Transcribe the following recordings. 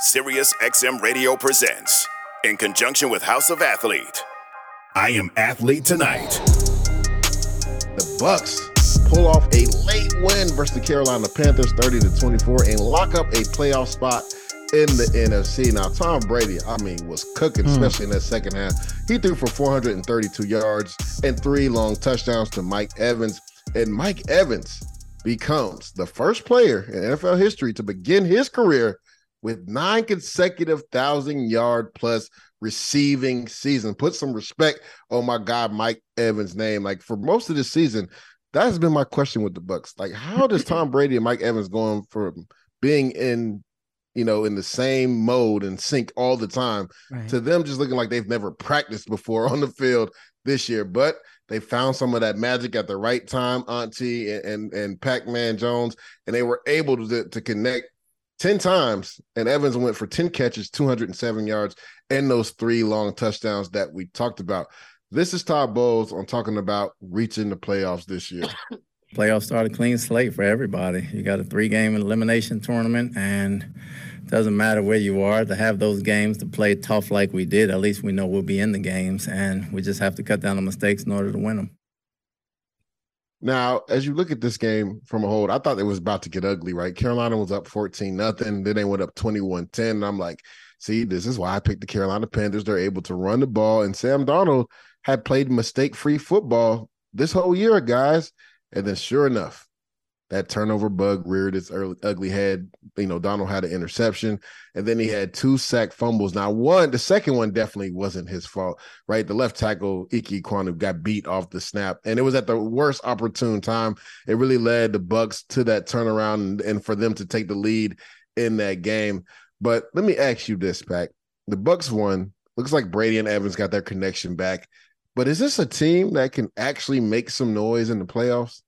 Sirius XM Radio presents, in conjunction with House of Athlete. I am Athlete Tonight. The Bucks pull off a late win versus the Carolina Panthers 30 to 24 and lock up a playoff spot in the NFC. Now, Tom Brady, I mean, was cooking, Hmm. especially in that second half. He threw for 432 yards and three long touchdowns to Mike Evans. And Mike Evans becomes the first player in NFL history to begin his career with nine consecutive thousand yard plus receiving season. Put some respect on my guy Mike Evans' name. Like for most of this season, that has been my question with the Bucks. Like, how does Tom Brady and Mike Evans going from being in, you know, in the same mode and sync all the time Right. to them just looking like they've never practiced before on the field this year? But they found some of that magic at the right time, Auntie and and, and Pac-Man Jones, and they were able to, to connect 10 times. And Evans went for 10 catches, 207 yards, and those three long touchdowns that we talked about. This is Todd Bowles on talking about reaching the playoffs this year. Playoffs start a clean slate for everybody. You got a three game elimination tournament, and doesn't matter where you are to have those games to play tough like we did. At least we know we'll be in the games, and we just have to cut down the mistakes in order to win them. Now, as you look at this game from a whole, I thought it was about to get ugly, right? Carolina was up 14 nothing. Then they went up 21 10. And I'm like, see, this is why I picked the Carolina Panthers. They're able to run the ball. And Sam Darnold had played mistake free football this whole year, guys. And then sure enough, that turnover bug reared its early, ugly head. You know, Darnold had an interception, and then he had two sack fumbles. Now, one, the second one definitely wasn't his fault, right? The left tackle, Ickey Ekwonu, got beat off the snap, and it was at the worst opportune time. It really led the Bucks to that turnaround and, and for them to take the lead in that game. But let me ask you this, Pac. The Bucks won. Looks like Brady and Evans got their connection back. But is this a team that can actually make some noise in the playoffs?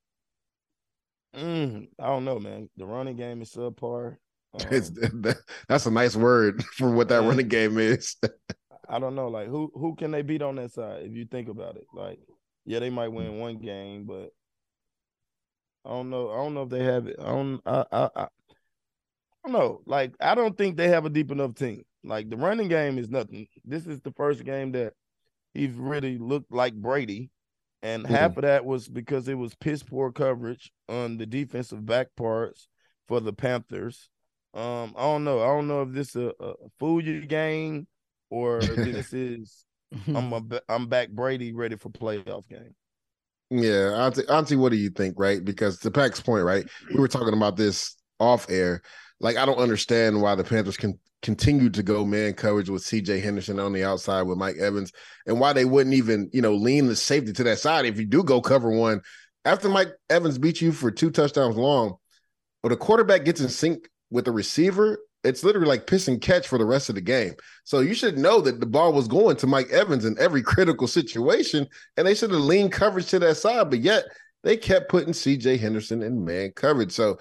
Mm, I don't know, man. The running game is subpar. It's, Um, that's a nice word for what that running game is. I don't know, like who who can they beat on that side? If you think about it, like yeah, they might win one game, but I don't know. I don't know if they have it. I don't. I I, I, I don't know. Like I don't think they have a deep enough team. Like the running game is nothing. This is the first game that he's really looked like Brady, and half of that was because it was piss poor coverage on the defensive back parts for the Panthers. Um, I don't know. I don't know if this is a, a fool you game or this is I'm a, I'm back Brady ready for playoff game. Yeah, Auntie, Auntie, what do you think, right? Because to Pac's point, right? We were talking about this off air. Like, I don't understand why the Panthers can continue to go man coverage with CJ Henderson on the outside with Mike Evans, and why they wouldn't even, you know, lean the safety to that side if you do go cover one. After Mike Evans beat you for two touchdowns long, but the quarterback gets in sync with the receiver, it's literally like piss and catch for the rest of the game. So you should know that the ball was going to Mike Evans in every critical situation, and they should have leaned coverage to that side, but yet they kept putting CJ Henderson in man coverage. So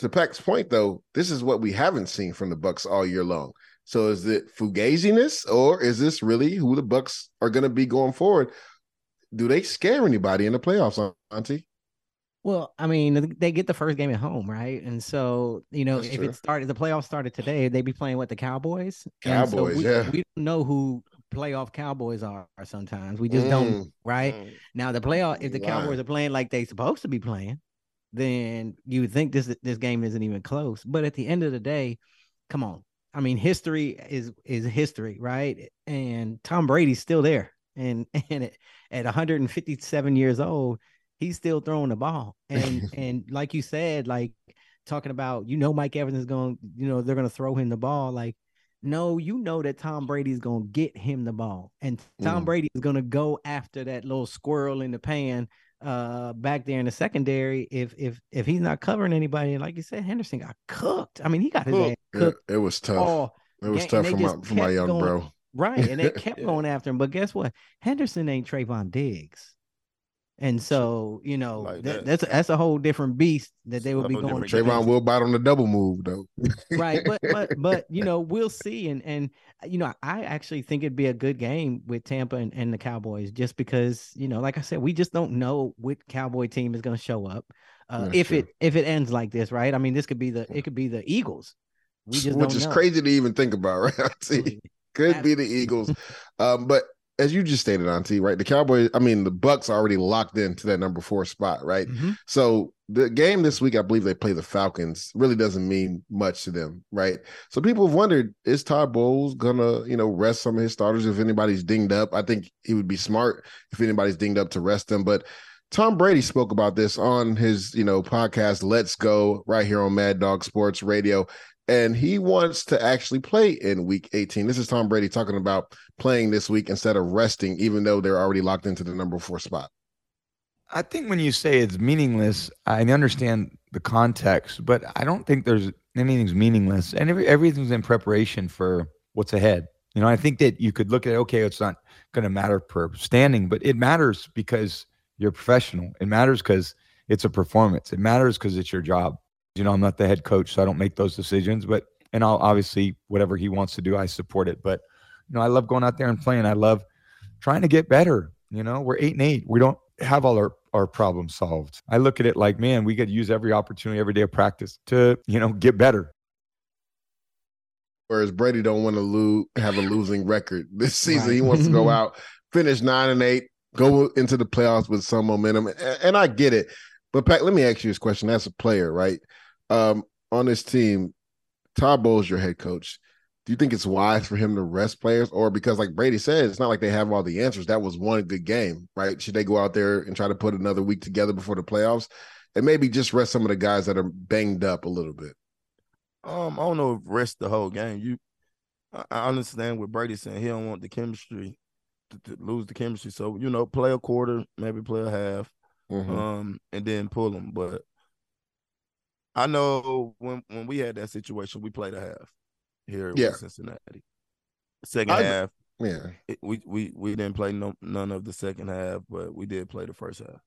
to Pac's point, though, this is what we haven't seen from the Bucks all year long. So is it fugaziness, or is this really who the Bucks are going to be going forward? Do they scare anybody in the playoffs, Auntie? Well, I mean, they get the first game at home, right? And so, you know, That's if true. it started, the playoffs started today, they'd be playing with the Cowboys. And so Cowboys, we, yeah. We don't know who playoff Cowboys are sometimes. We just don't, Mm. right? Mm. Now, the playoff, if the Wow. Cowboys are playing like they're supposed to be playing, then you would think this this game isn't even close. But at the end of the day, come on. I mean, history is is history, right? And Tom Brady's still there, and and at 157 years old, he's still throwing the ball. And and like you said, like talking about, you know, Mike Evans is going, you know, they're going to throw him the ball. Like, no, you know that Tom Brady's going to get him the ball, and Tom Mm. Brady is going to go after that little squirrel in the pan uh back there in the secondary if if if he's not covering anybody like you said henderson got cooked i mean he got his Cooked. ass Yeah, it was tough. it was tough for my for my young going- bro. Right. And they kept Yeah. going after him. But guess what? Henderson ain't Trevon Diggs. And so, you know, Like that, that. that's a, that's a whole different beast that they would be going different against. Trevon will bite on the double move though. right but but but you know we'll see and and you know i actually think it'd be a good game with tampa and, and the cowboys just because you know like i said we just don't know which cowboy team is going to show up uh, if true. it if it ends like this right i mean this could be the it could be the eagles we just which don't is know. crazy to even think about, right? See, could be the Eagles. Um, but as you just stated, Auntie, right? The Cowboys, I mean, the Bucks already locked into that number four spot, right? Mhm. So the game this week, I believe they play the Falcons, really doesn't mean much to them, right? So people have wondered, is Todd Bowles gonna, you know, rest some of his starters if anybody's dinged up? I think he would be smart if anybody's dinged up to rest them. But Tom Brady spoke about this on his, you know, podcast, Let's Go, right here on Mad Dog Sports Radio. And he wants to actually play in week 18. This is Tom Brady talking about playing this week instead of resting, even though they're already locked into the number four spot. I think when you say it's meaningless, I understand the context, but I don't think there's anything's meaningless, and every, everything's in preparation for what's ahead. You know, I think that you could look at okay, it's not going to matter per standing, but it matters because you're professional. It matters because it's a performance. It matters because it's your job. You know, I'm not the head coach, so I don't make those decisions. But and I'll obviously whatever he wants to do, I support it. But you know, I love going out there and playing. I love trying to get better. You know, we're eight and eight. We don't have all our, our problems solved. I look at it like, man, we could use every opportunity every day of practice to, you know, get better. Whereas Brady don't want to lose, have a losing record this season. Right. He wants to go out, finish nine and eight, go into the playoffs with some momentum. And, and I get it. But Pat, let me ask you this question. As a player, right? Um, on this team, Todd Bowles, your head coach. Do you think it's wise for him to rest players, or because, like Brady said, it's not like they have all the answers? That was one good game, right? Should they go out there and try to put another week together before the playoffs, and maybe just rest some of the guys that are banged up a little bit? Um, I don't know if rest the whole game. You, I- understand what Brady's saying. He don't want the chemistry to, to lose the chemistry. So you know, play a quarter, maybe play a half, Mhm. um, and then pull them. But I know when when we had that situation, we played a half here Yeah. with Cincinnati. Second I- half, yeah, it, we we we didn't play no none of the second half, but we did play the first half.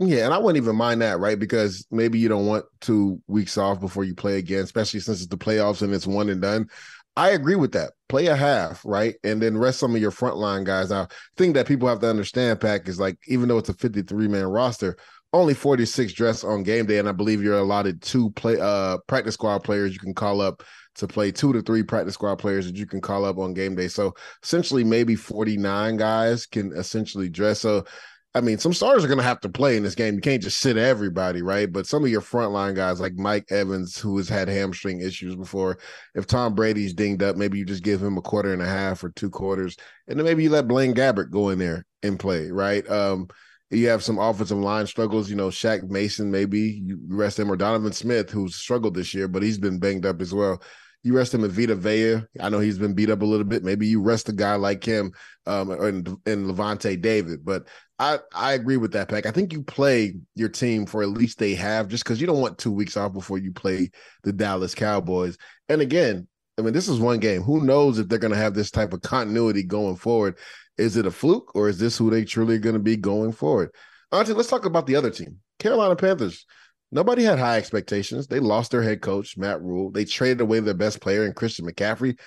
Yeah, and I wouldn't even mind that, right? Because maybe you don't want two weeks off before you play again, especially since it's the playoffs and it's one and done. I agree with that. Play a half, right? And then rest some of your frontline guys. Now, thing that people have to understand, Pack, is like even though it's a 53 man roster, only 46 dress on game day. And I believe you're allotted two play uh practice squad players you can call up to play two to three practice squad players that you can call up on game day. So essentially maybe 49 guys can essentially dress. So I mean, some starters are going to have to play in this game. You can't just sit everybody, right? But some of your frontline guys, like Mike Evans, who has had hamstring issues before, if Tom Brady's dinged up, maybe you just give him a quarter and a half or two quarters, and then maybe you let Blaine Gabbert go in there and play, right? Um, you have some offensive line struggles, you know, Shaq Mason, maybe you rest him, or Donovan Smith, who's struggled this year, but he's been banged up as well. You rest him at Vita Vea. I know he's been beat up a little bit. Maybe you rest a guy like him um, and, and Lavonte David. But I, I agree with that, Pack. I think you play your team for at least they have, just because you don't want two weeks off before you play the Dallas Cowboys. And again, I mean, this is one game. Who knows if they're going to have this type of continuity going forward? Is it a fluke or is this who they truly going to be going forward? Auntie, let's talk about the other team, Carolina Panthers. Nobody had high expectations. They lost their head coach, Matt Rhule. They traded away their best player in Christian McCaffrey.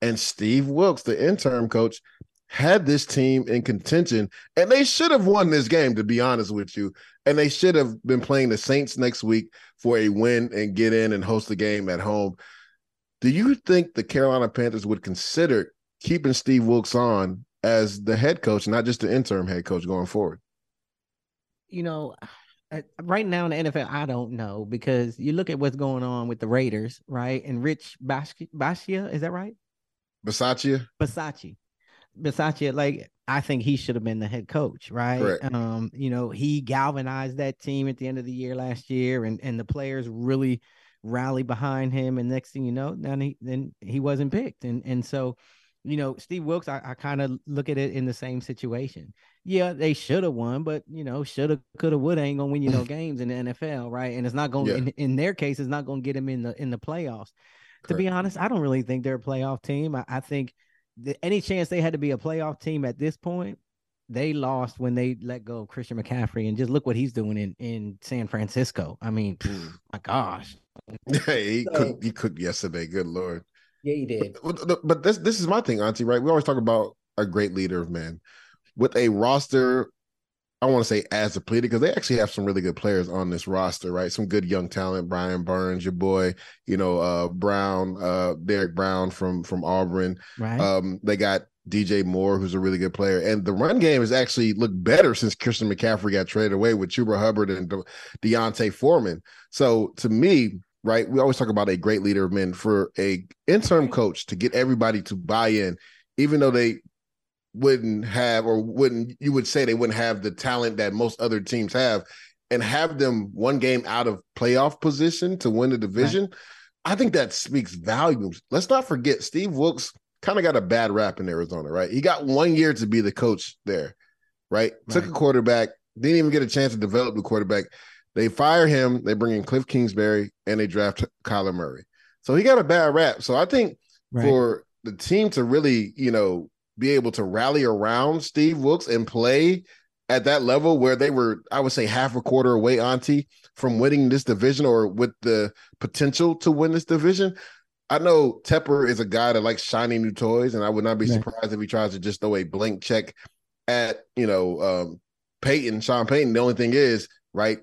And Steve Wilks, the interim coach, had this team in contention. And they should have won this game, to be honest with you. And they should have been playing the Saints next week for a win and get in and host the game at home. Do you think the Carolina Panthers would consider keeping Steve Wilks on as the head coach, not just the interim head coach going forward? you know, right now in the NFL, I don't know because you look at what's going on with the Raiders, right? And Rich Bashia, is that right? Bisaccia. Bisaccia. Bisaccia, like I think he should have been the head coach, right? Correct. Um, you know, he galvanized that team at the end of the year last year, and and the players really rallied behind him. And next thing you know, then he then he wasn't picked, and and so, you know, Steve Wilks, I, I kind of look at it in the same situation. Yeah, they should have won, but you know, shoulda, coulda, woulda ain't gonna win you no games in the NFL, right? And it's not going Yeah. in, in their case, it's not gonna get them in the in the playoffs. To be honest, I don't really think they're a playoff team. I, I think the, any chance they had to be a playoff team at this point, they lost when they let go of Christian McCaffrey. And just look what he's doing in in San Francisco. I mean, pff, mm. my gosh. Hey, he So- cooked. He cooked yesterday. Good lord. Yeah, he did. But, but- this this is my thing, Auntie. Right? We always talk about a great leader of men with a roster. I want to say as depleted because they actually have some really good players on this roster, right? Some good young talent. Brian Burns, your boy, you know, uh, Brown, uh, Derrick Brown from from Auburn. Right. Um, they got DJ Moore, who's a really good player, and the run game has actually looked better since Christian McCaffrey got traded away with Chuba Hubbard and De- D'Onta Foreman. So to me, right, we always talk about a great leader of men for a interim coach to get everybody to buy in, even though they wouldn't have or wouldn't you would say they wouldn't have the talent that most other teams have and have them one game out of playoff position to win the division i think that speaks volumes. Let's not forget steve wilks kind of got a bad rap in arizona right? He got one year to be the coach there right, took a quarterback didn't even get a chance to develop the quarterback they fire him they bring in cliff kingsbury and they draft kyler murray so he got a bad rap so i think right. for the team to really, you know, be able to rally around Steve Wilks and play at that level where they were, I would say, half a quarter away, Auntie, from winning this division or with the potential to win this division. I know Tepper is a guy that likes shiny new toys, and I would not be Right. surprised if he tries to just throw a blank check at, you know, um, Peyton, Sean Payton. The only thing is, right,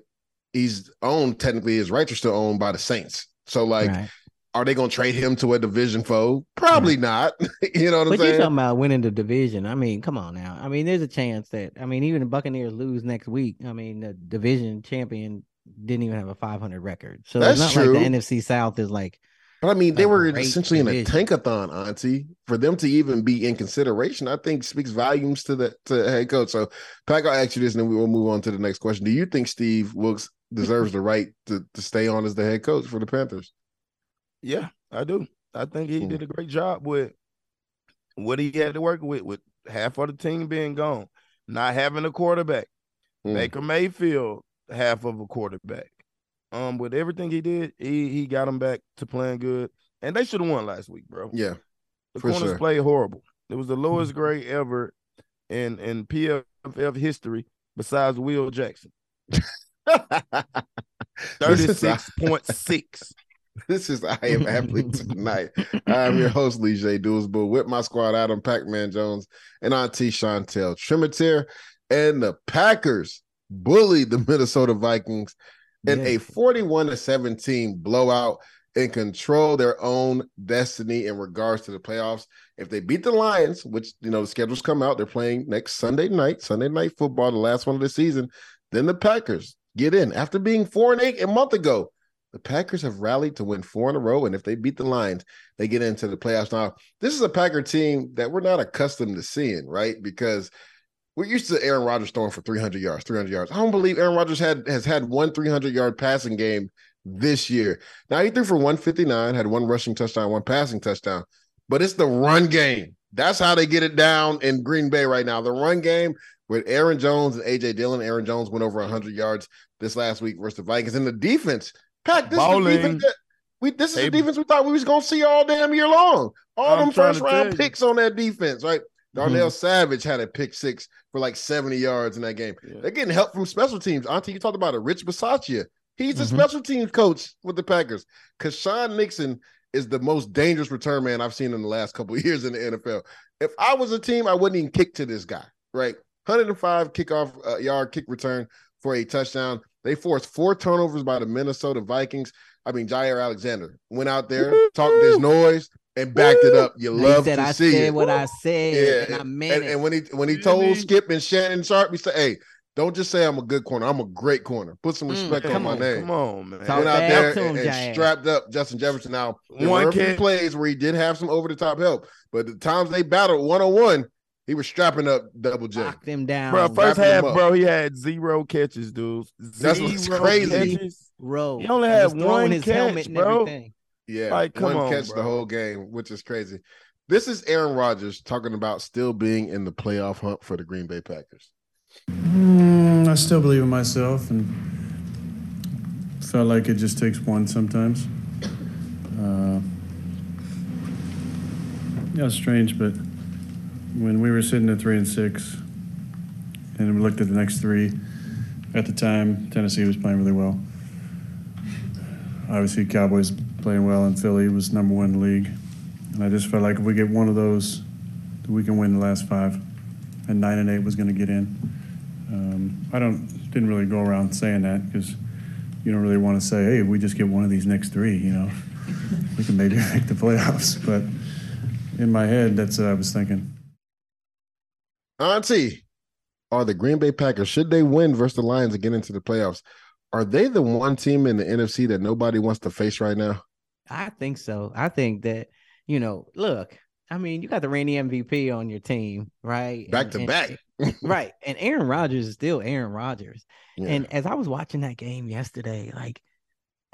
he's owned technically his rights are still owned by the Saints. So, like, right. are they going to trade him to a division foe? Probably not. you know what I'm saying? But you're talking about winning the division. I mean, come on now. I mean, there's a chance that I mean, even the Buccaneers lose next week. I mean, the division champion didn't even have a 500 record, so That's it's not true. like the NFC South is like But I mean, they were great essentially in a division. tankathon, Auntie. For them to even be in consideration, I think speaks volumes to the to the head coach. So, Pack, I'll ask you this, and then we will move on to the next question. Do you think Steve Wilks deserves the right to, to stay on as the head coach for the Panthers? Yeah, I do. I think he Hmm. did a great job with what he had to work with, with half of the team being gone, not having a quarterback. Hmm. Baker Mayfield, half of a quarterback. Um, with everything he did, he he got him back to playing good, and they should have won last week, bro. Yeah, the corners sure. played horrible. It was the lowest grade ever in in PFF history, besides Will Jackson, Thirty six point six. This is- six point six. This is I Am Athlete Tonight. I'm your host, Leger Douzable, with my squad, Adam Pac-Man Jones and Auntie Chantel Tremitiere. And the Packers bullied the Minnesota Vikings in a 41 to 17 blowout and control their own destiny in regards to the playoffs. If they beat the Lions, which you know the schedules come out, they're playing next Sunday night, Sunday night football, the last one of the season. Then the Packers get in after being four and eight a month ago. The Packers have rallied to win four in a row, and if they beat the Lions, they get into the playoffs. Now, this is a Packer team that we're not accustomed to seeing, right? Because we're used to Aaron Rodgers throwing for 300 yards, 300 yards. I don't believe Aaron Rodgers had has had one 300 yard passing game this year. Now he threw for 159, had one rushing touchdown, one passing touchdown, but it's the run game. That's how they get it down in Green Bay right now. The run game with Aaron Jones and AJ Dillon. Aaron Jones went over 100 yards this last week versus the Vikings. And the defense, Pack, this is the defense that we this is Hey. the defense we thought we was gonna see all damn year long. All I'm them first round picks on that defense, right? Darnell Savage had a pick six for like 70 yards in that game. Yeah. They're getting help from special teams. Auntie, you talked about a Rich Bisaccia. He's the Mhm. special teams coach with the Packers. Because Sean Nixon is the most dangerous return man I've seen in the last couple of years in the NFL. If I was a team, I wouldn't even kick to this guy, right? 105 kickoff uh, yard kick return for a touchdown. They forced four turnovers by the Minnesota Vikings. I mean, Jaire Alexander went out there, talked this noise, and backed it up. You He love said to I see said it. what I said, Yeah, and I meant and, it. and when he when he Really? told Skip and Shannon Sharpe, he said, "Hey, Don't just say I'm a good corner. I'm a great corner. Put some Mm, respect on my on, name. come on, man. Talk Went out there to him, and, and strapped up Justin Jefferson. Now, there One were a few plays where he did have some over the top help, but the times they battled one on one, he was strapping up Double J. Lock them down. Bro, first half, bro, he had zero catches, dude. That's what's Zero crazy. catches. row. He only had was throwing one his catch, helmet and bro. everything. Yeah, Like, come one on, catch the whole game, which is crazy. This is Aaron Rodgers talking about still being in the playoff hunt for the Green Bay Packers. Mm, I still believe in myself and felt like it just takes one sometimes. Uh, yeah, it's strange, but when we were sitting at three and six and we looked at the next three, at the time, Tennessee was playing really well. Obviously, Cowboys playing well, in Philly was number one in the league. And I just felt like if we get one of those, we can win the last five. And nine and eight was going to get in. Um, I don't didn't really go around saying that because you don't really want to say, "Hey, if we just get one of these next three, you know, we can maybe make the playoffs." But in my head, that's what I was thinking. Auntie, are the Green Bay Packers, should they win versus the Lions and get into the playoffs, are they the one team in the NFC that nobody wants to face right now? I think so. I think that, you know, look, I mean, you got the reigning MVP on your team, right? Back And- to and- back. right. And Aaron Rodgers is still Aaron Rodgers. Yeah. And as I was watching that game yesterday, like,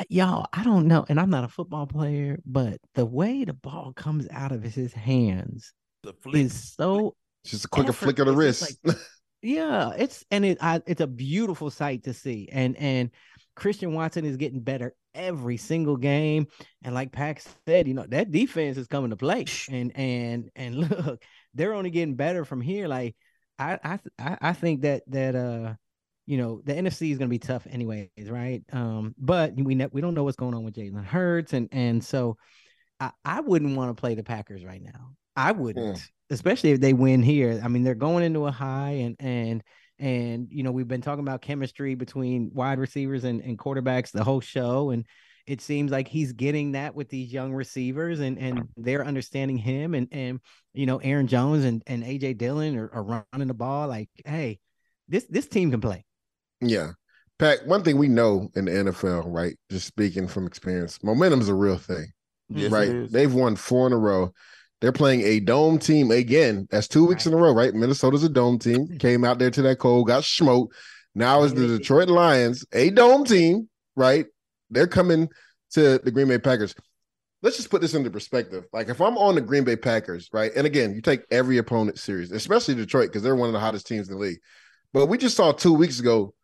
y'all, I don't know. And I'm not a football player, but the way the ball comes out of his hands The flick. is so Just a quicker effort flick of the is wrist. just yeah it's and it I, it's a beautiful sight to see and and christian watson is getting better every single game and like pax said you know that defense is coming to play and and and look they're only getting better from here like i i i, think that that uh you know the NFC is going to be tough anyways, right? Um, but we ne- we don't know what's going on with Jalen Hurts, and and so I, I wouldn't want to play the Packers right now. I wouldn't, especially if they win here. I mean, they're going into a high, and and and you know we've been talking about chemistry between wide receivers and, and quarterbacks the whole show, and it seems like he's getting that with these young receivers, and and they're understanding him, and and you know Aaron Jones and and AJ Dillon are, are running the ball like, hey, this this team can play. Yeah. Pat, one thing we know in the NFL, right? Just speaking from experience, momentum is a real thing. Yes, right. They've won four in a row. They're playing a dome team again. That's two weeks in a row, right? Minnesota's a dome team. Came out there to that cold, got smoked. Now is the Detroit Lions, a dome team, right? They're coming to the Green Bay Packers. Let's just put this into perspective. Like if I'm on the Green Bay Packers, right? And again, you take every opponent serious, especially Detroit, because they're one of the hottest teams in the league. But we just saw two weeks ago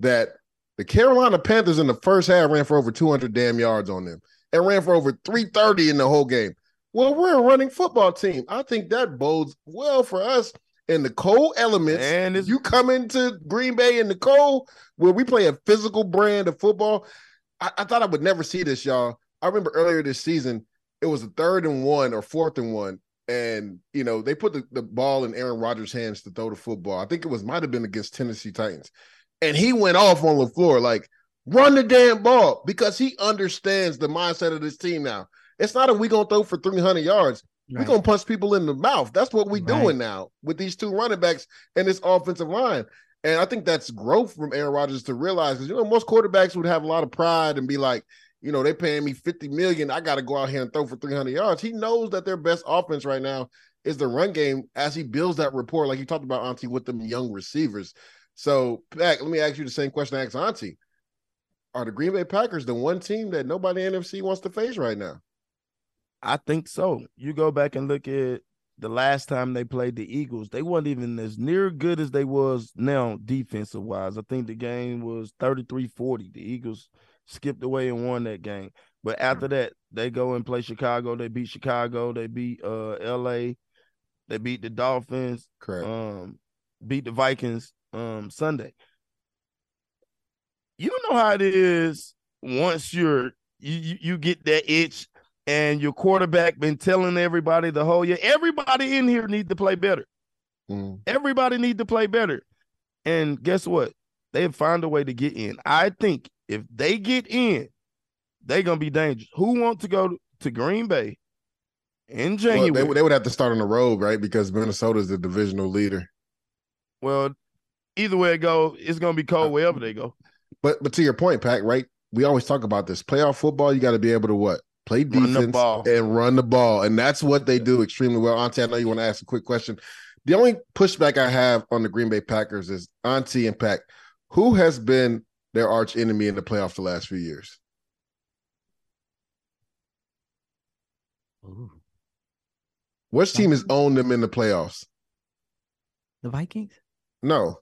that the Carolina Panthers in the first half ran for over 200 damn yards on them and ran for over 330 in the whole game. Well, we're a running football team. I think that bodes well for us in the cold elements. And you come into Green Bay in the cold where we play a physical brand of football. I, I thought I would never see this, y'all. I remember earlier this season, it was a third and one or fourth and one. And you know, they put the, the ball in Aaron Rodgers' hands to throw the football. I think it was might have been against Tennessee Titans. And he went off on the floor like, run the damn ball because he understands the mindset of this team now. It's not a we gonna throw for 300 yards. We're gonna punch people in the mouth. That's what we're Right. doing now with these two running backs and this offensive line. And I think that's growth from Aaron Rodgers to realize because you know most quarterbacks would have a lot of pride and be like, you know, they're paying me 50 million. I got to go out here and throw for 300 yards. He knows that their best offense right now is the run game as he builds that rapport, like you talked about, Auntie, with them young receivers. So, Pack, let me ask you the same question I asked Auntie. Are the Green Bay Packers the one team that nobody in NFC wants to face right now? I think so. You go back and look at the last time they played the Eagles, they weren't even as near good as they was now defensive wise. I think the game was 33-40. The Eagles skipped away and won that game. But after that, they go and play Chicago. They beat Chicago. They beat uh LA. They beat the Dolphins. Correct. Um, beat the Vikings um Sunday. You don't know how it is once you're you you, you get that itch and your quarterback been telling everybody the whole year. Everybody in here need to play better. Mm. Everybody need to play better. And guess what? They find a way to get in. I think if they get in, they're gonna be dangerous. Who want to go to Green Bay in Well, January? they, they would have to start on the road, right? Because Minnesota is the divisional leader. Well, either way it go, it's gonna be cold wherever they go. But but to your point, Pack, right? We always talk about this. Playoff football, you got to be able to what? Play Run defense ball. and run the ball. And that's what they do extremely well. Auntie, I know you want to ask a quick question. The only pushback I have on the Green Bay Packers is Auntie and Pack. Who has been their arch enemy in the playoffs the last few years? Ooh, Which team has owned them in the playoffs? the Vikings. No.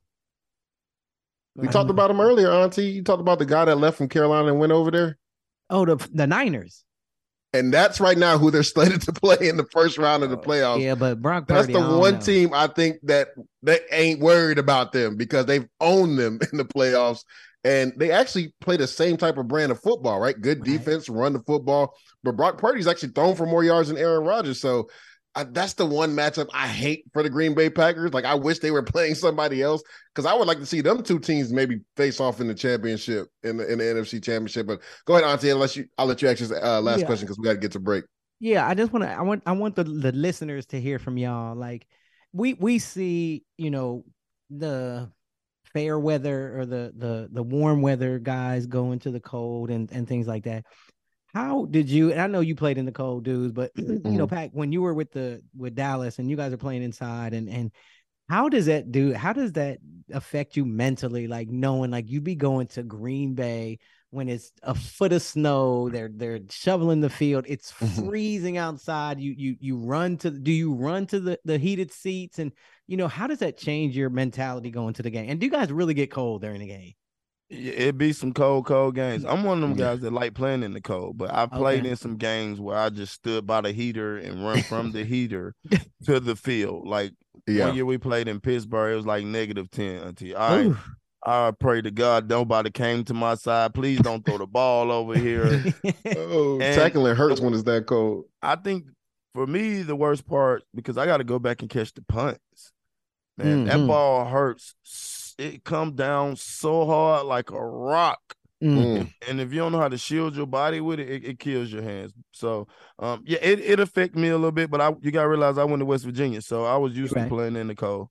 We talked don't- about them earlier, Auntie. You talked about the guy that left from Carolina and went over there. Oh, the the Niners. And that's right now who they're slated to play in the first round of the oh, playoffs. Yeah, but Brock That's the one know. team I think that they ain't worried about them because they've owned them in the playoffs. And they actually play the same type of brand of football, right? Good Right. defense, run the football. But Brock Purdy's actually thrown for more yards than Aaron Rodgers. So I, that's the one matchup I hate for the Green Bay Packers. Like I wish they were playing somebody else because I would like to see them two teams maybe face off in the championship in the, in the NFC Championship. But go ahead, Auntie. Unless you, I'll let you ask your uh, last Yeah. question because we got to get to break. Yeah, I just want to. I want. I want the the listeners to hear from y'all. Like, we we see, you know, the fair weather or the the the warm weather guys go into the cold and and things like that. How did you? And I know you played in the cold, dudes, but you know, Pat, when you were with the with Dallas and you guys are playing inside, and and how does that do? How does that affect you mentally? Like knowing, like you be going to Green Bay when it's a foot of snow, they're they're shoveling the field. It's Mhm. freezing outside. You you you run to do you run to the the heated seats and you know how does that change your mentality going to the game? And do you guys really get cold during the game? Yeah, It be some cold, cold games. I'm one of them guys that like playing in the cold, but I played Okay. in some games where I just stood by the heater and run from the heater to the field. Like Yeah. one year we played in Pittsburgh, it was like negative 10 until I Ooh. I pray to God nobody came to my side. Please don't throw the ball over here. Oh, And tackling hurts when it's that cold. I think for me, the worst part because I got to go back and catch the punts. Man, that Mhm. ball hurts. It come down so hard like a rock, Mm. Mm. and if you don't know how to shield your body with it, it, it kills your hands. So, um, yeah, it it affect me a little bit, but I you got to realize I went to West Virginia, so I was used Right. to playing in the cold.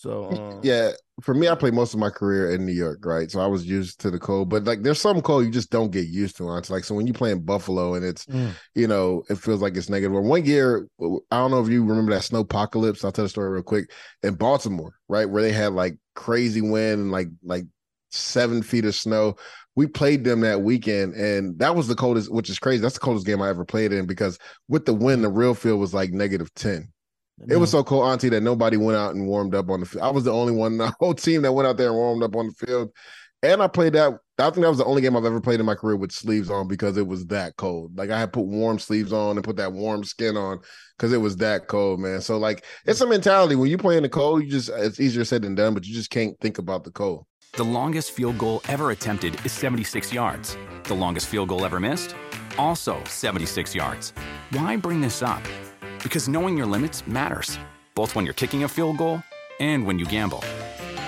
So, um, Yeah, for me, I played most of my career in New York, right? So I was used to the cold, but like there's some cold you just don't get used to. It's like so when you play in Buffalo and it's Mm. you know it feels like it's negative. One year, I don't know if you remember that snow apocalypse. I'll tell the story real quick in Baltimore, right, where they had like crazy wind and like like seven feet of snow. We played them that weekend, and that was the coldest, which is crazy. That's the coldest game I ever played in because with the wind, the real field was like negative ten. It was so cold, Auntie, that nobody went out and warmed up on the field. I was the only one, in the whole team that went out there and warmed up on the field. And I played that. I think that was the only game I've ever played in my career with sleeves on because it was that cold. Like I had put warm sleeves on and put that warm skin on because it was that cold, man. So like it's a mentality when you play in the cold, you just it's easier said than done, but you just can't think about the cold. The longest field goal ever attempted is 76 yards. The longest field goal ever missed? Also 76 yards. Why bring this up? Because knowing your limits matters, both when you're kicking a field goal and when you gamble.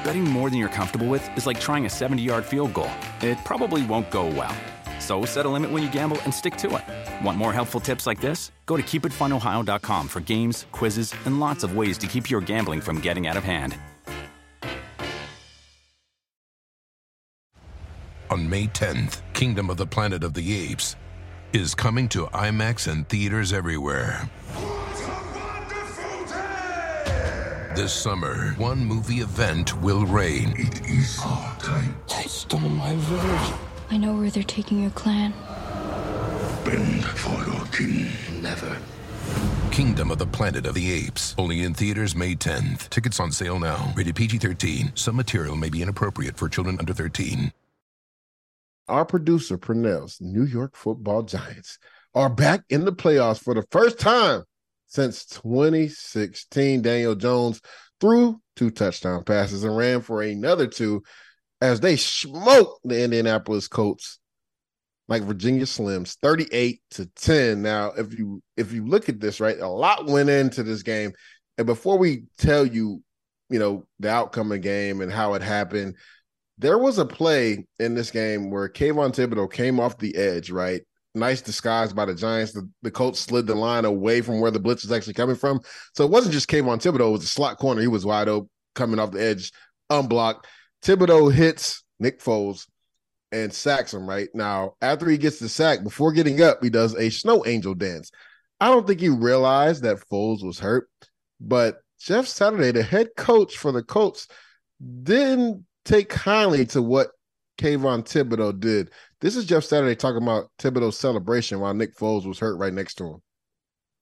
Betting more than you're comfortable with is like trying a 70 yard field goal. It probably won't go well. So set a limit when you gamble and stick to it. Want more helpful tips like this? Go to keepitfunohio.com for games, quizzes, and lots of ways to keep your gambling from getting out of hand. On May 10th, Kingdom of the Planet of the Apes is coming to IMAX and theaters everywhere. This summer, one movie event will reign. It is our time. They stole my village. I know where they're taking your clan. Bend for your king. Never. Kingdom of the Planet of the Apes. Only in theaters May 10th. Tickets on sale now. Rated PG 13. Some material may be inappropriate for children under 13. Our producer, Purnell's New York football giants are back in the playoffs for the first time since 2016. Daniel Jones threw two touchdown passes and ran for another two as they smoked the Indianapolis Colts like Virginia Slims 38 to 10. Now, if you if you look at this, right, a lot went into this game. And before we tell you, you know, the outcome of the game and how it happened, there was a play in this game where Kayvon Thibodeaux came off the edge, right? Nice disguise by the Giants. The, the Colts slid the line away from where the blitz was actually coming from. So it wasn't just Kayvon Thibodeaux, it was a slot corner. He was wide open coming off the edge unblocked. Thibodeaux hits Nick Foles and sacks him right now. After he gets the sack, before getting up, he does a snow angel dance. I don't think he realized that Foles was hurt, but Jeff Saturday, the head coach for the Colts, didn't take kindly to what Kayvon Thibodeaux did. This is Jeff Saturday talking about Thibodeaux's celebration while Nick Foles was hurt right next to him.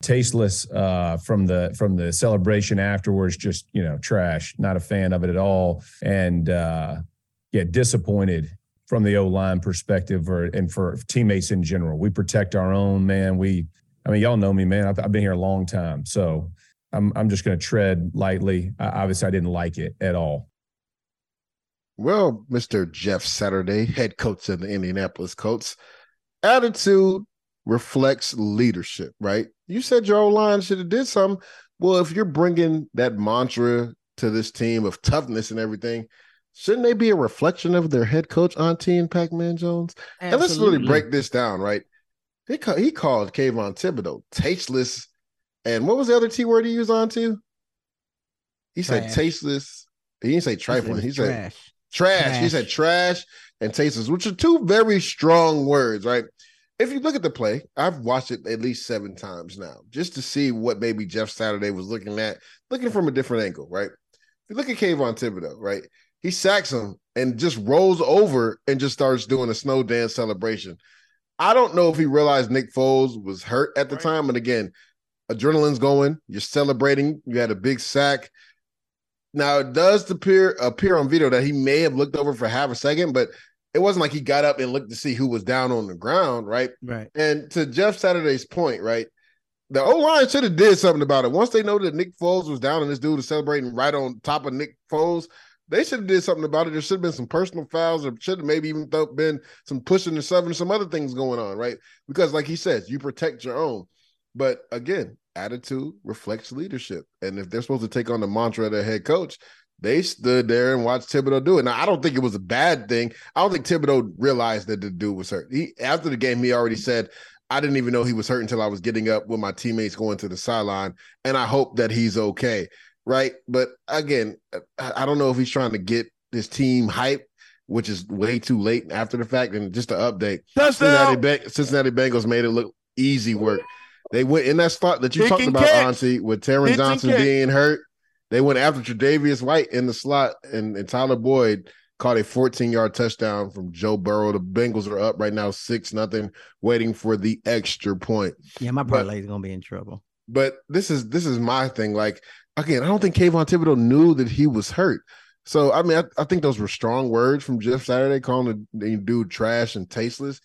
Tasteless uh, from the from the celebration afterwards, just you know, trash. Not a fan of it at all, and uh, yeah, disappointed from the O line perspective, or and for teammates in general. We protect our own man. We, I mean, y'all know me, man. I've, I've been here a long time, so I'm I'm just going to tread lightly. I, obviously, I didn't like it at all. Well, Mr. Jeff Saturday, head coach of the Indianapolis Colts, attitude reflects leadership, right? You said your old line should have did something. Well, if you're bringing that mantra to this team of toughness and everything, shouldn't they be a reflection of their head coach, Auntie and Pac-Man Jones? Absolutely. And let's really break this down, right? He, ca- he called Kayvon Thibodeaux tasteless. And what was the other T word he used on to? He said trash. tasteless. He didn't say trifling. He said, he said Trash. trash. He said trash and tasteless, which are two very strong words, right? If you look at the play, I've watched it at least seven times now, just to see what maybe Jeff Saturday was looking at, looking from a different angle, right? If you look at Kayvon Thibodeaux, right? He sacks him and just rolls over and just starts doing a snow dance celebration. I don't know if he realized Nick Foles was hurt at the right. time. And again, adrenaline's going, you're celebrating, you had a big sack. Now it does appear appear on video that he may have looked over for half a second, but it wasn't like he got up and looked to see who was down on the ground, right? Right. And to Jeff Saturday's point, right? The O line should have did something about it. Once they know that Nick Foles was down and this dude was celebrating right on top of Nick Foles, they should have did something about it. There should have been some personal fouls, or should have maybe even been some pushing and shoving, some other things going on, right? Because, like he says, you protect your own. But again, attitude reflects leadership. And if they're supposed to take on the mantra of their head coach, they stood there and watched Thibodeaux do it. Now, I don't think it was a bad thing. I don't think Thibodeaux realized that the dude was hurt. He after the game, he already said, I didn't even know he was hurt until I was getting up with my teammates going to the sideline. And I hope that he's okay. Right. But again, I don't know if he's trying to get his team hype, which is way too late after the fact. And just to update, Cincinnati, Cincinnati Bengals made it look easy work. They went in that slot that you talked about, catch. Auntie, with Taron Johnson being hurt. They went after Tre'Davious White in the slot, and, and Tyler Boyd caught a 14 yard touchdown from Joe Burrow. The Bengals are up right now, six nothing, waiting for the extra point. Yeah, my parlay is gonna be in trouble. But this is this is my thing. Like again, I don't think Kayvon Thibodeaux knew that he was hurt. So I mean, I, I think those were strong words from Jeff Saturday, calling the dude trash and tasteless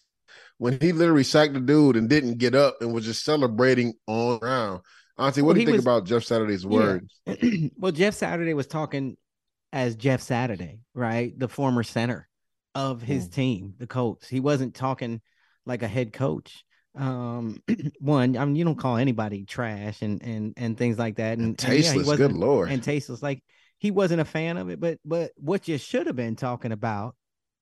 when he literally sacked the dude and didn't get up and was just celebrating on ground. Auntie, what well, do you think was, about Jeff Saturday's words? Yeah. well, Jeff Saturday was talking as Jeff Saturday, right? The former center of his mm. team, the Colts. He wasn't talking like a head coach. Um, one, I mean, you don't call anybody trash and and and things like that. And, and tasteless, yeah, good lord, and tasteless. Like he wasn't a fan of it. But but what you should have been talking about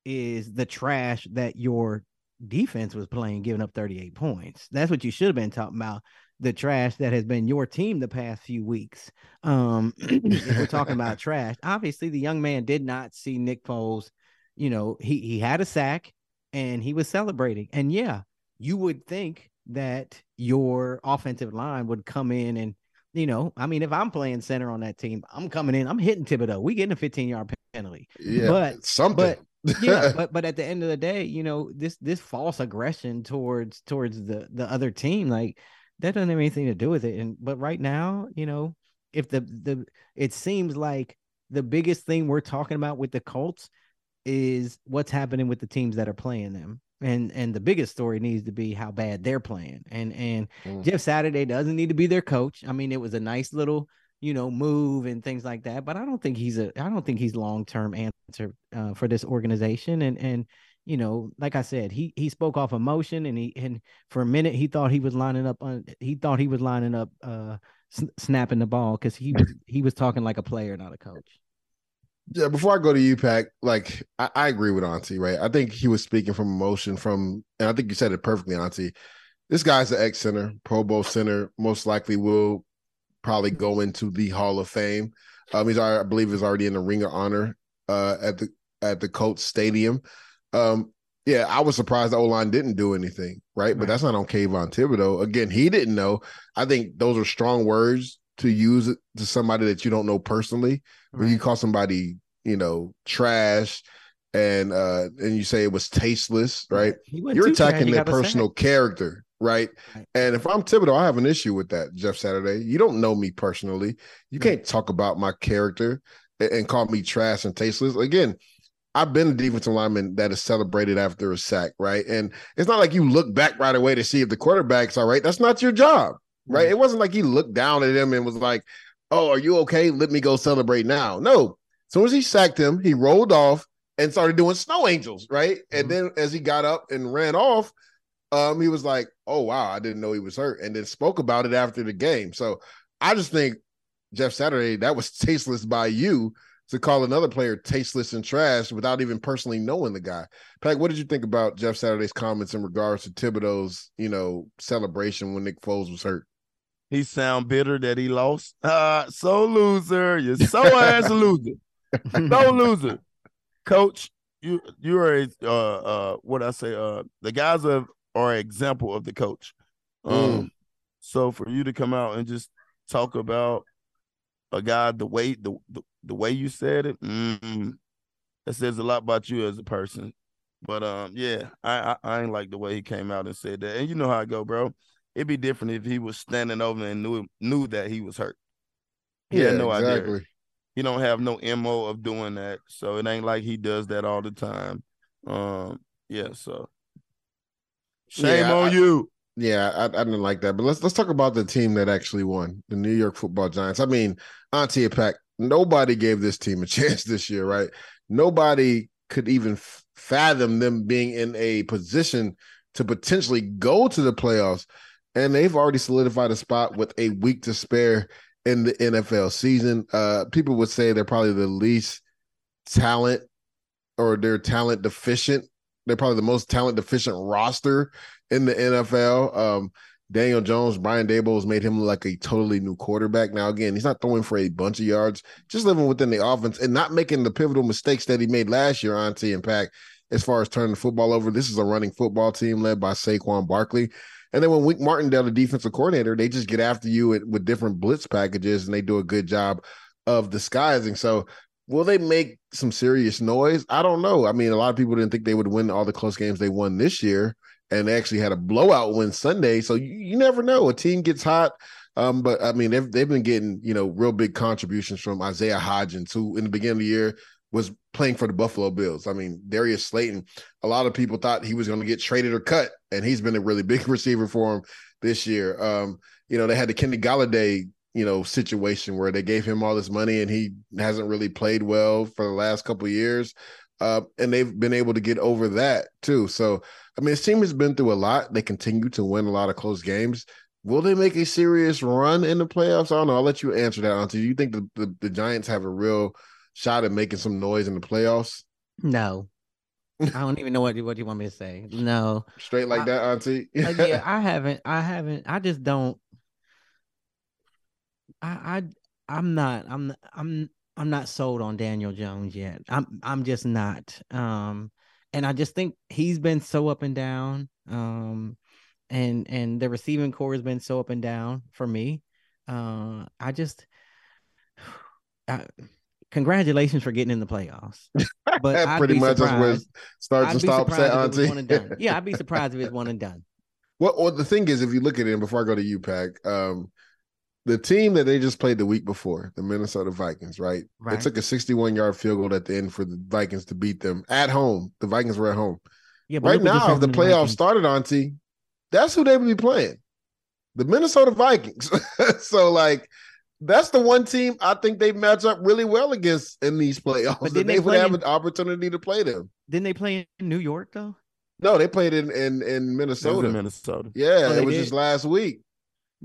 is the trash that your defense was playing, giving up 38 points. That's what you should have been talking about. The trash that has been your team the past few weeks. Um, we're talking about trash, obviously the young man did not see Nick Foles. You know, he he had a sack and he was celebrating. And yeah, you would think that your offensive line would come in and you know, I mean, if I'm playing center on that team, I'm coming in, I'm hitting Thibodeaux. We getting a 15 yard penalty. Yeah, but something. But yeah, but but at the end of the day, you know, this this false aggression towards towards the the other team, like that doesn't have anything to do with it. And but right now, you know, if the the it seems like the biggest thing we're talking about with the Colts is what's happening with the teams that are playing them. And and the biggest story needs to be how bad they're playing. And and mm. Jeff Saturday doesn't need to be their coach. I mean, it was a nice little you know, move and things like that. But I don't think he's a I don't think he's long term answer uh, for this organization. And and you know, like I said, he he spoke off emotion, and he and for a minute he thought he was lining up on he thought he was lining up uh snapping the ball because he was he was talking like a player, not a coach. Yeah, before I go to you, Pack, like I, I agree with Auntie, right? I think he was speaking from emotion from and I think you said it perfectly, Auntie. This guy's an ex center, Pro Bowl center, most likely will probably go into the Hall of Fame. Um, he's I believe is already in the Ring of Honor uh, at the at the Colts Stadium. Um, yeah, I was surprised the O line didn't do anything, right? right? But that's not on Kayvon Thibodeaux. Again, he didn't know. I think those are strong words to use to somebody that you don't know personally. Right. When you call somebody, you know, trash and uh and you say it was tasteless, right? You're attacking their personal character, right? And if I'm Thibodeaux, I have an issue with that, Jeff Saturday. You don't know me personally. You can't talk about my character and, call me trash and tasteless. Again, I've been a defensive lineman that is celebrated after a sack, right? And it's not like you look back right away to see if the quarterback's all right. That's not your job, right? It wasn't like he looked down at him and was like, "Oh, are you okay? Let me go celebrate now." No. As soon as he sacked him, he rolled off and started doing snow angels, right? Mm-hmm. And then as he got up and ran off, um, he was like, "Oh wow, I didn't know he was hurt," and then spoke about it after the game. So I just think Jeff Saturday that was tasteless by you to call another player tasteless and trash without even personally knowing the guy. Pack, what did you think about Jeff Saturday's comments in regards to Thibodeaux's, you know, celebration when Nick Foles was hurt? He sound bitter that he lost. Uh, so loser. You're so ass loser. So loser. Coach, you you are a uh uh what I say, uh the guys are are an example of the coach. Um mm. so for you to come out and just talk about a guy the way the, the the way you said it, mm, that says a lot about you as a person. But um, yeah, I, I, I ain't like the way he came out and said that. And you know how I go, bro. It'd be different if he was standing over and knew knew that he was hurt. He yeah, had no exactly. idea. He don't have no mo of doing that, so it ain't like he does that all the time. Um, yeah, so shame yeah, on I, you. Yeah, I, I, didn't like that. But let's let's talk about the team that actually won, the New York Football Giants. I mean, Auntie Pack, nobody gave this team a chance this year, right? Nobody could even fathom them being in a position to potentially go to the playoffs. And they've already solidified a spot with a week to spare in the NFL season. Uh, people would say they're probably the least talent or they're talent deficient. They're probably the most talent deficient roster in the NFL. Um, Daniel Jones, Brian Daboll has made him look like a totally new quarterback. Now, again, he's not throwing for a bunch of yards, just living within the offense and not making the pivotal mistakes that he made last year on T Impact as far as turning the football over. This is a running football team led by Saquon Barkley. And then when Wink Martindale, the defensive coordinator, they just get after you with different blitz packages and they do a good job of disguising. So will they make some serious noise? I don't know. I mean, a lot of people didn't think they would win all the close games they won this year and they actually had a blowout win Sunday. So you, you never know. A team gets hot. Um, but I mean, they've they've been getting you know real big contributions from Isaiah Hodgins, who in the beginning of the year was playing for the Buffalo Bills. I mean, Darius Slayton. A lot of people thought he was going to get traded or cut, and he's been a really big receiver for him this year. Um, you know, they had the Kenny Golladay you know situation where they gave him all this money and he hasn't really played well for the last couple years. Uh, and they've been able to get over that too. So I mean, this team has been through a lot. They continue to win a lot of close games. Will they make a serious run in the playoffs? I don't know. I'll let you answer that. Until you think the, the, the Giants have a real shot at making some noise in the playoffs? No, I don't even know what what you want me to say. No, straight like I, that, Auntie. uh, yeah, I haven't. I haven't. I just don't. I I I'm not. I'm I'm I'm not sold on Daniel Jones yet. I'm I'm just not. Um, and I just think he's been so up and down. Um, and and the receiving core has been so up and down for me. Uh, I just, I, congratulations for getting in the playoffs. But pretty much that's where starts and stops at, Auntie. One and done. Yeah, I'd be surprised if it's one and done. Well, well, the thing is, if you look at it, and before I go to you, Pack, um, the team that they just played the week before, the Minnesota Vikings, right? right? It took a 61 yard field goal at the end for the Vikings to beat them at home. The Vikings were at home. Yeah, right now, if the playoffs started, Auntie, that's who they would be playing. The Minnesota Vikings. so, like, that's the one team I think they match up really well against in these playoffs. But they, they would have in, an opportunity to play them. Didn't they play in New York though? No, they played in in, in Minnesota. In Minnesota. Yeah, oh, it was did? just last week.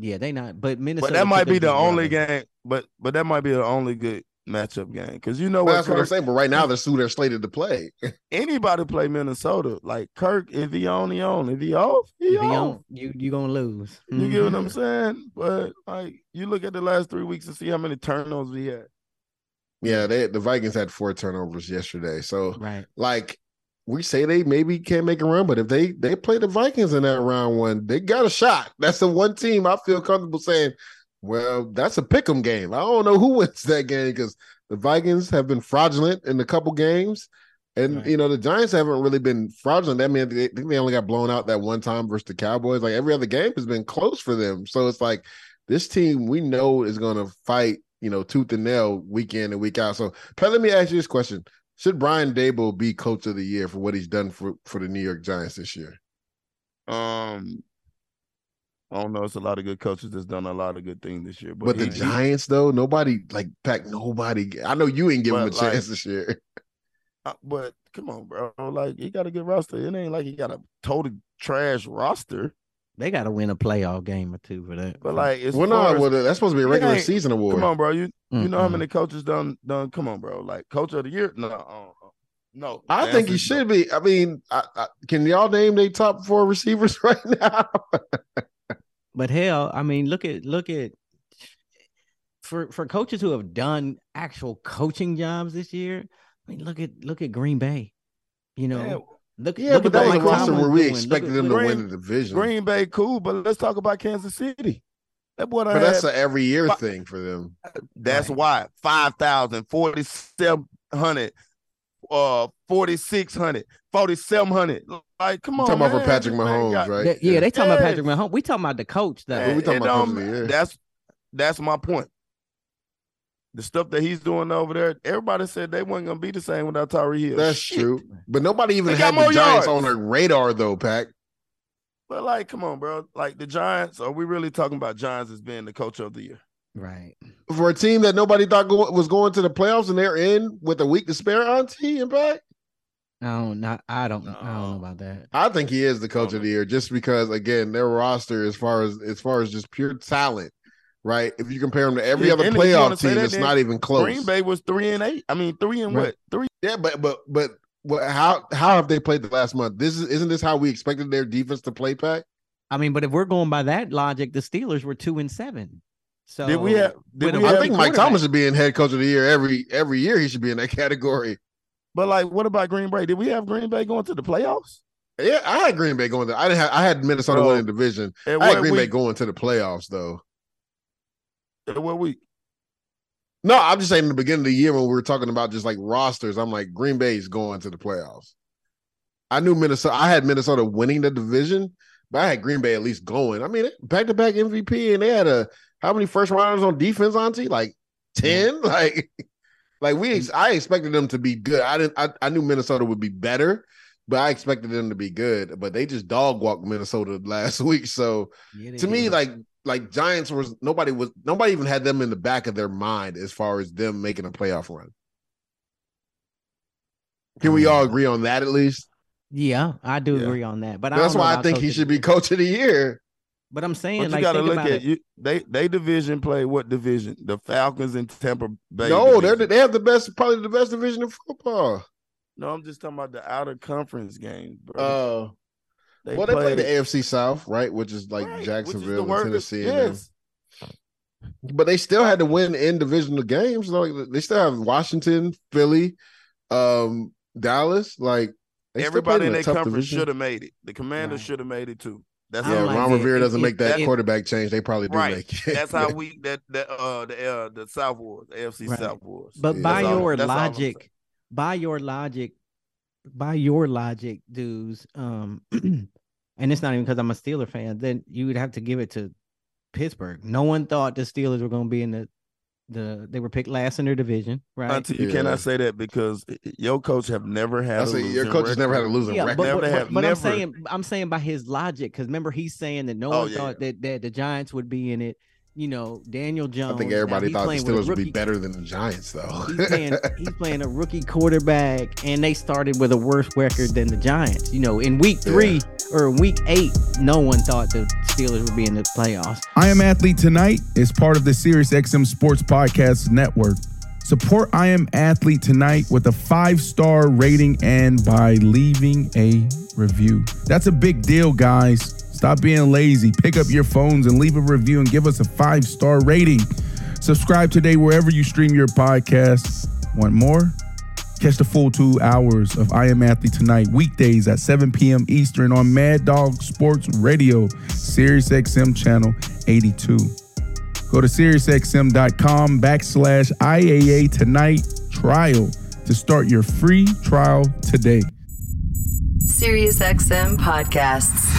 Yeah, they not. But Minnesota. But that might be the only game. But but that might be the only good matchup game because you know well, what. That's Kirk, what I'm saying. But right now, they're who they're slated to play. anybody play Minnesota like Kirk? If he on, he on. If he off, he, if he on. You you gonna lose. You mm-hmm. get what I'm mm-hmm. saying? But like you look at the last three weeks and see how many turnovers we had. Yeah, they the Vikings had four turnovers yesterday. So Right. like we say they maybe can't make a run, but if they they play the Vikings in that round one, they got a shot. That's the one team I feel comfortable saying, well, that's a pick 'em game. I don't know who wins that game because the Vikings have been fraudulent in a couple games. And you know the Giants haven't really been fraudulent. That means they, they only got blown out that one time versus the Cowboys. Like every other game has been close for them. So it's like this team we know is going to fight, you know, tooth and nail week in and week out. So Pat, let me ask you this question: Should Brian Daboll be Coach of the Year for what he's done for for the New York Giants this year? Um, I don't know. It's a lot of good coaches that's done a lot of good things this year. But, But the he- Giants, though, nobody like Pack. Nobody. I know you ain't give him a like, chance this year. uh, but come on, bro. Like he got a good roster. It ain't like he got a total trash roster. They got to win a playoff game or two for that. But like, as Well, no, as- well, that's supposed to be a regular ain't- season award. Come on, bro. You you know how many coaches done done? Come on, bro. Like coach of the year? No, uh, uh, no. I The think he answer is no. should be. I mean, I, I, can y'all name their top four receivers right now? But hell, I mean, look at look at for for coaches who have done actual coaching jobs this year. I mean, look at look at Green Bay. You know, Yeah. Look. yeah, look but at that what was a Mike roster where we doing. Expected at- them to look- win the division. Green Bay, cool, but let's talk about Kansas City. That boy done but that's an every year Fi- thing for them. That's why 5,000, 4,700, uh, 4,600, 4,700. Like, come on. talking about for. Patrick Mahomes, got- right? Yeah, yeah, they talking about Patrick Mahomes. We talking about the coach though. Yeah, we talking about coach don't of the ma- year. That's that's my point. The stuff that he's doing over there, everybody said they weren't gonna be the same without Tyreek Hill. That's Shit. true. But nobody even They had the Giants yards. on their radar, though, Pack. But like, come on, bro. Like the Giants, are we really talking about Giants as being the coach of the year? Right. For a team that nobody thought go- was going to the playoffs and they're in with a week to spare, Auntie, in fact. I don't not. I don't. I don't know about that. I think he is the coach of the year just because again their roster as far as as far as just pure talent, right? If you compare them to every Yeah, other and if you wanna playoff team, that, it's not even close. Green Bay was three and eight. I mean, three and Right. what? Three. Yeah, but but but what, how how have they played the last month? This is isn't this how we expected their defense to play, Pack? I mean, but if we're going by that logic, the Steelers were two and seven. So Did we have- did we I have rookie think Mike. Tomlin should be in head coach of the year every every year. He should be in that category. But like, what about Green Bay? Did we have Green Bay going to the playoffs? Yeah, I had Green Bay going. To, I didn't have. I had Minnesota Bro, winning the division. at I had what Green Bay going to the playoffs, though. What week? No, I'm just saying in the beginning of the year when we were talking about just like rosters, I'm like Green Bay's going to the playoffs. I knew Minnesota. I had Minnesota winning the division, but I had Green Bay at least going. I mean, back to back MVP, and they had a how many first rounders on defense, Auntie? Like ten. Mm-hmm. Like, like we. I expected them to be good. I didn't. I, I knew Minnesota would be better, but I expected them to be good. But they just dog walked Minnesota last week. So Yeah, to me, did. like like Giants was nobody was nobody even had them in the back of their mind as far as them making a playoff run. Can we all agree on that at least? Yeah, I do Yeah. agree on that. But That's don't why I think he should be coach of the year. But I'm saying, But you like, got to think look about at it. you. They they division play what division? The Falcons and Tampa Bay. no, they're division. they have the best, probably the best division in football. no. I'm just talking about the outer conference games, bro. Uh, they well, they play the AFC South, right? Which is like Right, which is Jacksonville, and worst- Tennessee, and. Yes, but they still had to win in divisional games. Like they still have Washington, Philly, um, Dallas. Like they everybody in a their conference should have made it. The Commanders Right. should have made it too. That's Yeah, how like Ron it- Rivera it- doesn't it- make that that- quarterback change. They probably do right. make it. That's how we that that uh the uh the South Wars, AFC Right. South Wars. But Yeah. by all- your all logic, by your logic, by your logic, dudes, um, and it's not even because I'm a Steeler fan, then you would have to give it to Pittsburgh. No one thought the Steelers were going to be in the the they were picked last in their division, right? Auntie, you Yeah. cannot say that because your coach have never had. I a say your losing coach has never had a record. losing yeah, record. but, Never but, have- but, but I'm saying I'm saying by his logic because remember he's saying that no Oh, one yeah, thought that, that the Giants would be in it. You know, Daniel Jones. I think everybody he's thought the playing with a Steelers would be better than the Giants, though. He's playing, he's playing a rookie quarterback, and they started with a worse record than the Giants. You know, in week three or week eight, no one thought the Steelers would be in the playoffs. I Am Athlete Tonight is part of the SiriusXM Sports Podcast Network. Support I Am Athlete Tonight with a five star rating and by leaving a review. That's a big deal, guys. Stop being lazy. Pick up your phones and leave a review and give us a five star rating. Subscribe today wherever you stream your podcast. Want more? Catch the full two hours of I Am Athlete tonight, weekdays at 7 p.m. Eastern on Mad Dog Sports Radio, Sirius XM channel 82. Go to SiriusXM.com backslash IAA tonight trial to start your free trial today. SiriusXM podcasts.